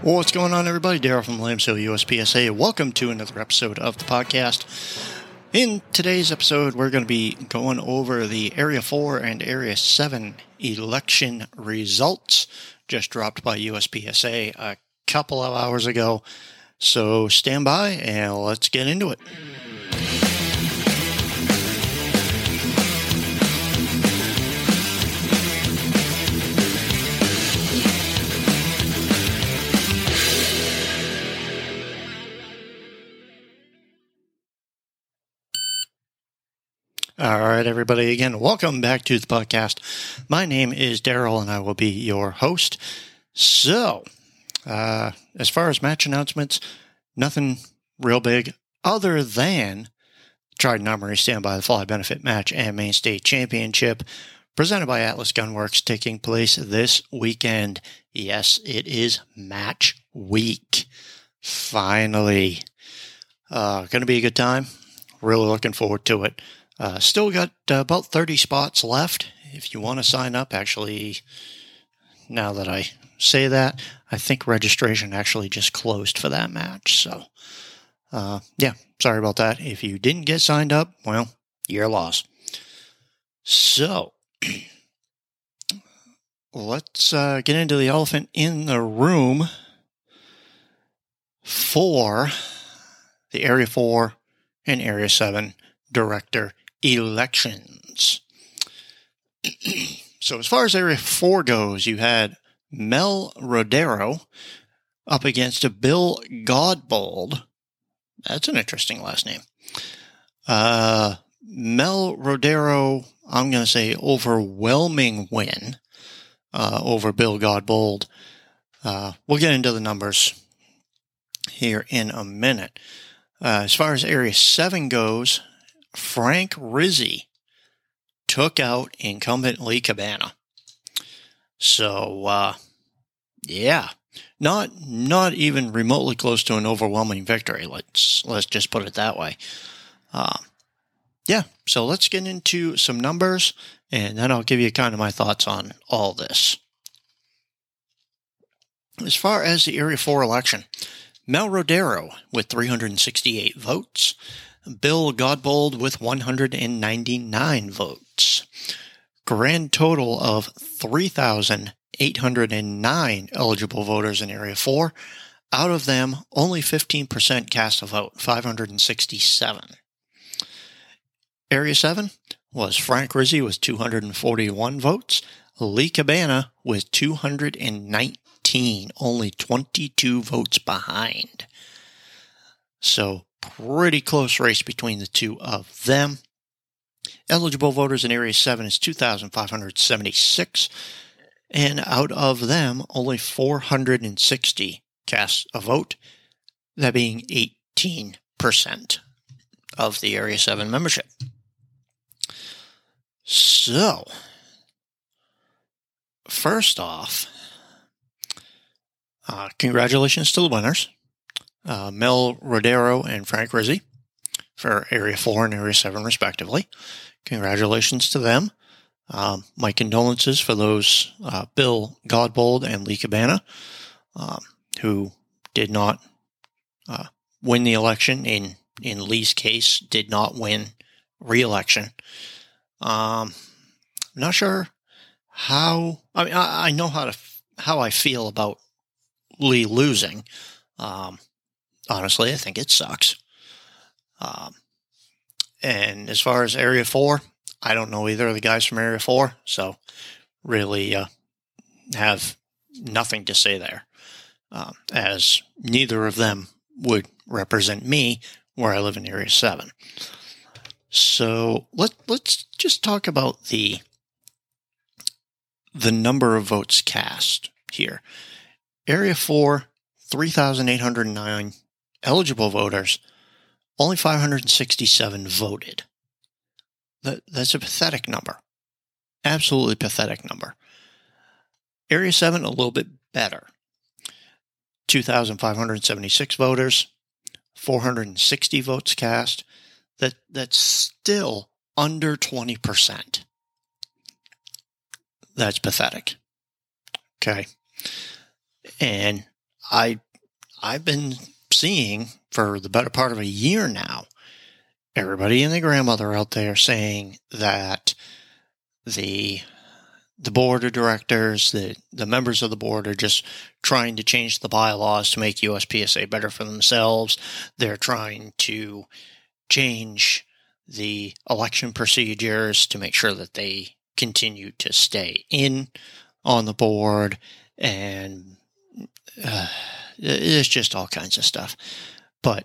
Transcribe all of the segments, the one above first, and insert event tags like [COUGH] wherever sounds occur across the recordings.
What's going on, everybody? Daryl from Lambs Hill USPSA. Welcome to another episode of the podcast. In today's episode, we're going to be going over the Area 4 and Area 7 election results just dropped by USPSA a couple of hours ago. So stand by and let's get into it. Right, everybody, again, welcome back to the podcast. My name is Daryl, and I will be your host. So, uh, as far as match announcements, nothing real big other than Trident Armory Stand by the Fly benefit match and Maine State Championship presented by Atlas Gunworks taking place this weekend. Yes, it is match week. Finally. Uh, going to be a good time. Really looking forward to it. Uh, still got uh, about 30 spots left. If you want to sign up, actually, now that I say that, I think registration actually just closed for that match. So, uh, yeah, sorry about that. If you didn't get signed up, well, your loss. So, [CLEARS THROAT] let's uh, get into the elephant in the room for the Area 4 and Area 7 director elections. [CLEARS THROAT] so, as far as Area 4 goes, you had Mel Rodero up against Bill Godbold. That's an interesting last name. Uh, Mel Rodero, I'm going to say overwhelming win uh, over Bill Godbold. Uh, we'll get into the numbers here in a minute. Uh, as far as Area 7 goes, Frank Rizzi took out incumbent Lee Cabana. So, uh, yeah, not not even remotely close to an overwhelming victory. Let's let's just put it that way. Uh, yeah, so let's get into some numbers, and then I'll give you kind of my thoughts on all this. As far as the Area 4 election, Mel Rodero with 368 votes, Bill Godbold with 199 votes. Grand total of 3,809 eligible voters in Area 4. Out of them, only 15% cast a vote, 567. Area 7 was Frank Rizzi with 241 votes, Lee Cabana with 219, only 22 votes behind. So pretty close race between the two of them. Eligible voters in Area 7 is 2,576, and out of them, only 460 cast a vote, that being 18% of the Area 7 membership. So, first off, uh, congratulations to the winners uh, Mel Rodero and Frank Rizzi for Area 4 and Area 7, respectively. Congratulations to them. Um, my condolences for those uh, Bill Godbold and Lee Cabana, um, who did not uh, win the election. In in Lee's case, did not win re-election. Um, I'm not sure how. I mean, I, I know how to how I feel about Lee losing. Um, honestly, I think it sucks. Um, and as far as Area 4, I don't know either of the guys from Area 4, so really uh, have nothing to say there, um, as neither of them would represent me where I live in Area 7. So let, let's just talk about the the number of votes cast here. Area 4, 3,809 eligible voters, only 567 voted. That, that's a pathetic number. Absolutely pathetic number. Area 7, a little bit better. 2,576 voters, 460 votes cast. That, that's still under 20%. That's pathetic. Okay. And I I've been seeing for the better part of a year now everybody and their grandmother out there saying that the the board of directors, the, the members of the board are just trying to change the bylaws to make USPSA better for themselves. They're trying to change the election procedures to make sure that they continue to stay in on the board. And uh, it's just all kinds of stuff. But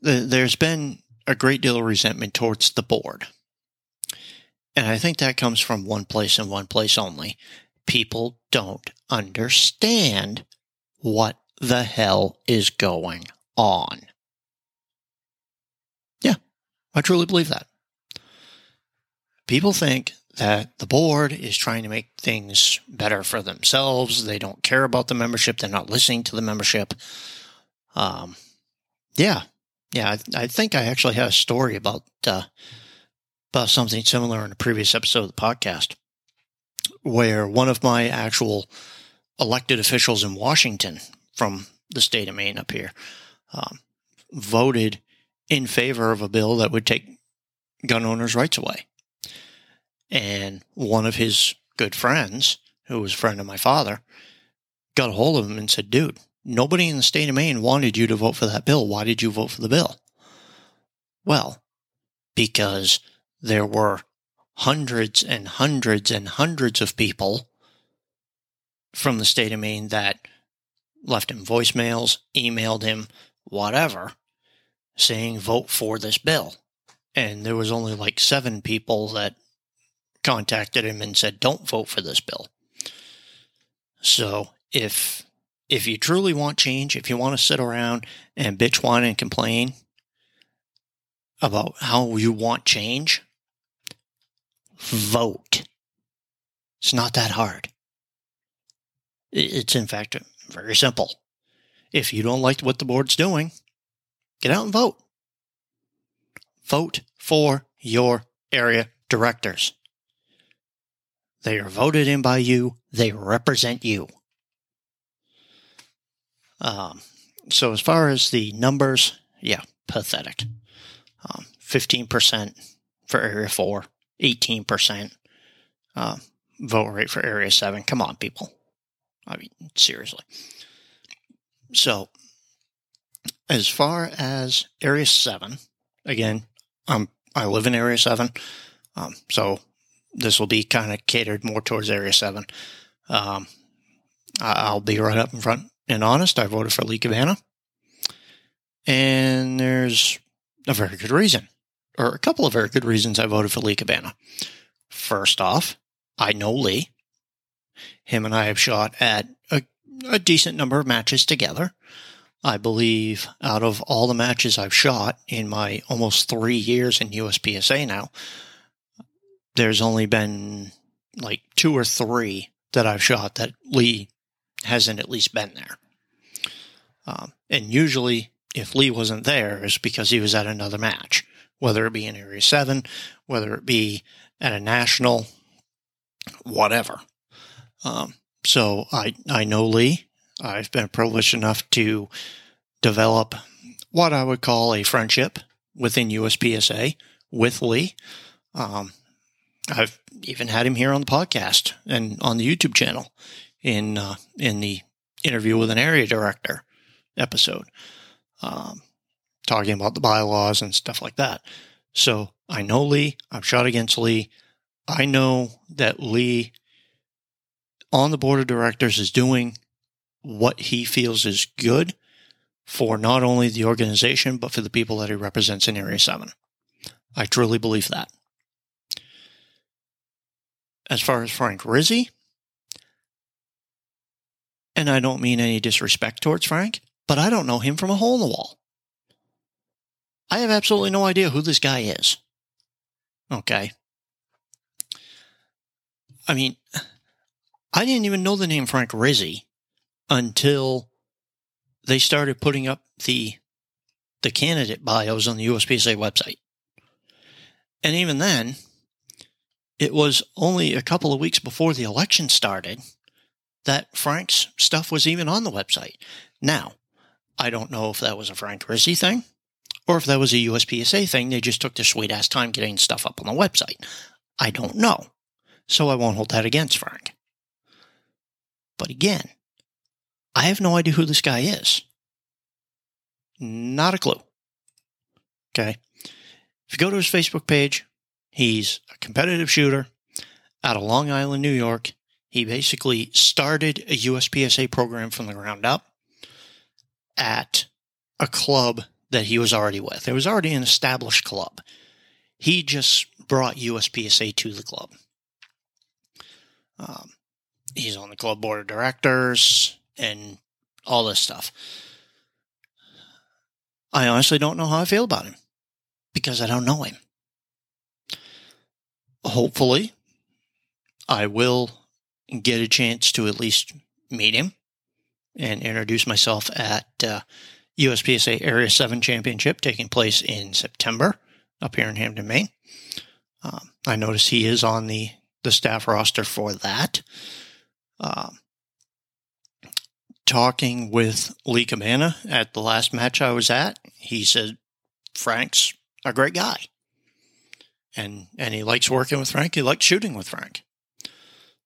there's been a great deal of resentment towards the board. And I think that comes from one place and one place only. People don't understand what the hell is going on. Yeah, I truly believe that. People think that the board is trying to make things better for themselves. They don't care about the membership. They're not listening to the membership. Um, yeah, yeah, I, I, think I actually had a story about uh, about something similar in a previous episode of the podcast, where one of my actual elected officials in Washington from the state of Maine up here um, voted in favor of a bill that would take gun owners' rights away. And one of his good friends, who was a friend of my father, got a hold of him and said, Dude, Nobody in the state of Maine wanted you to vote for that bill. Why did you vote for the bill? Well, because there were hundreds and hundreds and hundreds of people from the state of Maine that left him voicemails, emailed him, whatever, saying vote for this bill. And there was only like seven people that contacted him and said, don't vote for this bill. So if if you truly want change, if you want to sit around and bitch, whine, and complain about how you want change, vote. It's not that hard. It's, in fact, very simple. If you don't like what the board's doing, get out and vote. Vote for your area directors. They are voted in by you, they represent you. Um, so as far as the numbers, yeah, pathetic. Um, 15% for Area 4, 18% uh, vote rate for Area 7. Come on, people. I mean, seriously. So, as far as Area 7, again, um, I live in Area 7, um, so this will be kind of catered more towards Area 7. Um, I'll be right up in front and honest, I voted for Lee Cabana. And there's a very good reason, or a couple of very good reasons I voted for Lee Cabana. First off, I know Lee. Him and I have shot at a, a decent number of matches together. I believe out of all the matches I've shot in my almost three years in USPSA now, there's only been like two or three that I've shot that Lee hasn't at least been there. Um, and usually, if Lee wasn't there, it's because he was at another match, whether it be in Area 7, whether it be at a national, whatever. Um, so I, I know Lee. I've been privileged enough to develop what I would call a friendship within USPSA with Lee. Um, I've even had him here on the podcast and on the YouTube channel in uh, in the interview with an area director episode, um, talking about the bylaws and stuff like that. So I know Lee. I've shot against Lee. I know that Lee on the board of directors is doing what he feels is good for not only the organization, but for the people that he represents in Area 7. I truly believe that. As far as Frank Rizzi, and I don't mean any disrespect towards Frank, but I don't know him from a hole in the wall. I have absolutely no idea who this guy is. Okay. I mean, I didn't even know the name Frank Rizzi until they started putting up the the candidate bios on the USPSA website. And even then, it was only a couple of weeks before the election started that Frank's stuff was even on the website. Now, I don't know if that was a Frank Rizzi thing or if that was a USPSA thing. They just took their sweet ass time getting stuff up on the website. I don't know. So I won't hold that against Frank. But again, I have no idea who this guy is. Not a clue. Okay. If you go to his Facebook page, he's a competitive shooter out of Long Island, New York. He basically started a USPSA program from the ground up at a club that he was already with. It was already an established club. He just brought USPSA to the club. Um, he's on the club board of directors and all this stuff. I honestly don't know how I feel about him because I don't know him. Hopefully, I will get a chance to at least meet him and introduce myself at uh, USPSA Area 7 Championship taking place in September up here in Hampden, Maine. Um, I notice he is on the, the staff roster for that. Um, talking with Lee Cabana at the last match I was at, he said Frank's a great guy. And and he likes working with Frank. He likes shooting with Frank.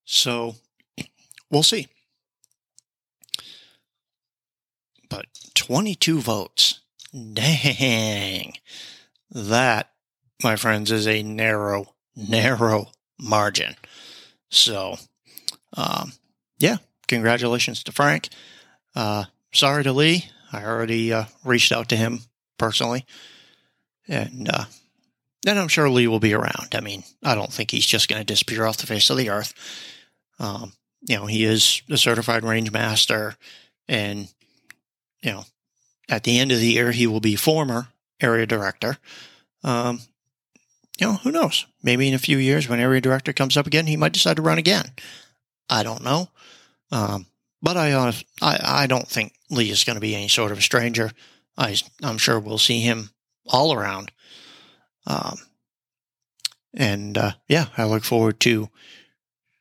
So we'll see. But 22 votes. Dang. That, my friends, is a narrow, narrow margin. So, um, yeah, congratulations to Frank. Uh, sorry to Lee. I already uh, reached out to him personally. And uh, then I'm sure Lee will be around. I mean, I don't think he's just going to disappear off the face of the earth. Um, you know, he is a certified range master, and you know, at the end of the year, he will be former area director. Um, you know, who knows? Maybe in a few years, when area director comes up again, he might decide to run again. I don't know. Um, but I, uh, I, I don't think Lee is going to be any sort of a stranger. I, I'm sure we'll see him all around. Um, and uh, yeah, I look forward to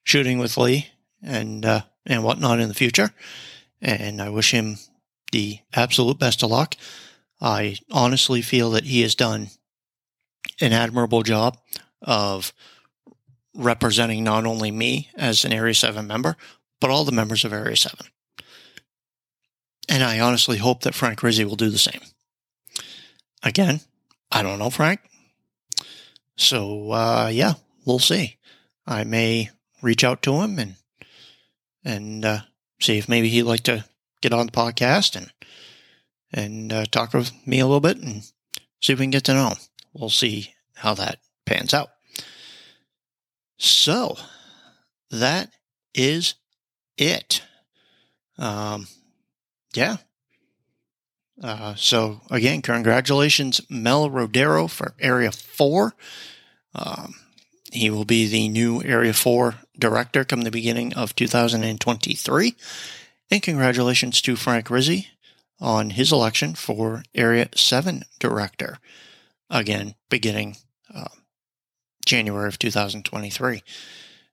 shooting with Lee and uh, and whatnot in the future. And I wish him the absolute best of luck. I honestly feel that he has done an admirable job of representing not only me as an Area 7 member, but all the members of Area 7. And I honestly hope that Frank Rizzi will do the same. Again, I don't know Frank. So, uh, yeah, we'll see. I may reach out to him and and uh, see if maybe he'd like to get on the podcast and and uh, talk with me a little bit and see if we can get to know him. We'll see how that pans out. So that is it. Um, yeah. Uh, so again, congratulations, Mel Rodero for Area Four. Um, he will be the new Area Four director come the beginning of 2023. And congratulations to Frank Rizzi on his election for Area 7 director, again, beginning uh, January of 2023.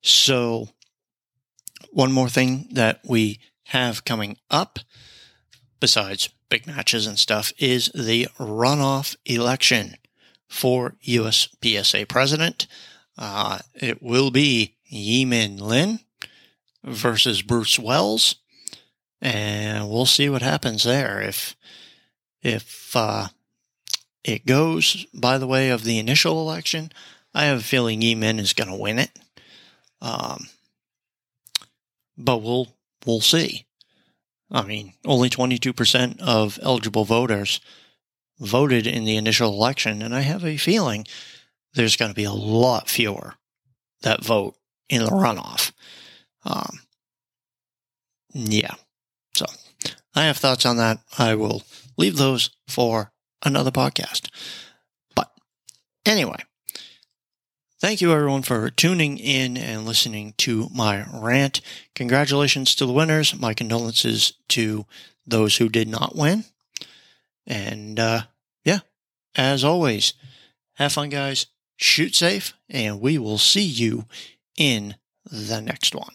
So, one more thing that we have coming up, besides big matches and stuff, is the runoff election for USPSA president. Uh, it will be Yimin Lin versus Bruce Wells and we'll see what happens there. If if uh, it goes by the way of the initial election, I have a feeling Yimin is going to win it. Um, but we'll we'll see. I mean, only 22% of eligible voters voted in the initial election, and I have a feeling there's going to be a lot fewer that vote in the runoff. Um, yeah, so I have thoughts on that. I will leave those for another podcast. But anyway, thank you everyone for tuning in and listening to my rant. Congratulations to the winners. My condolences to those who did not win. And uh, yeah, as always, have fun, guys. Shoot safe, and we will see you in the next one.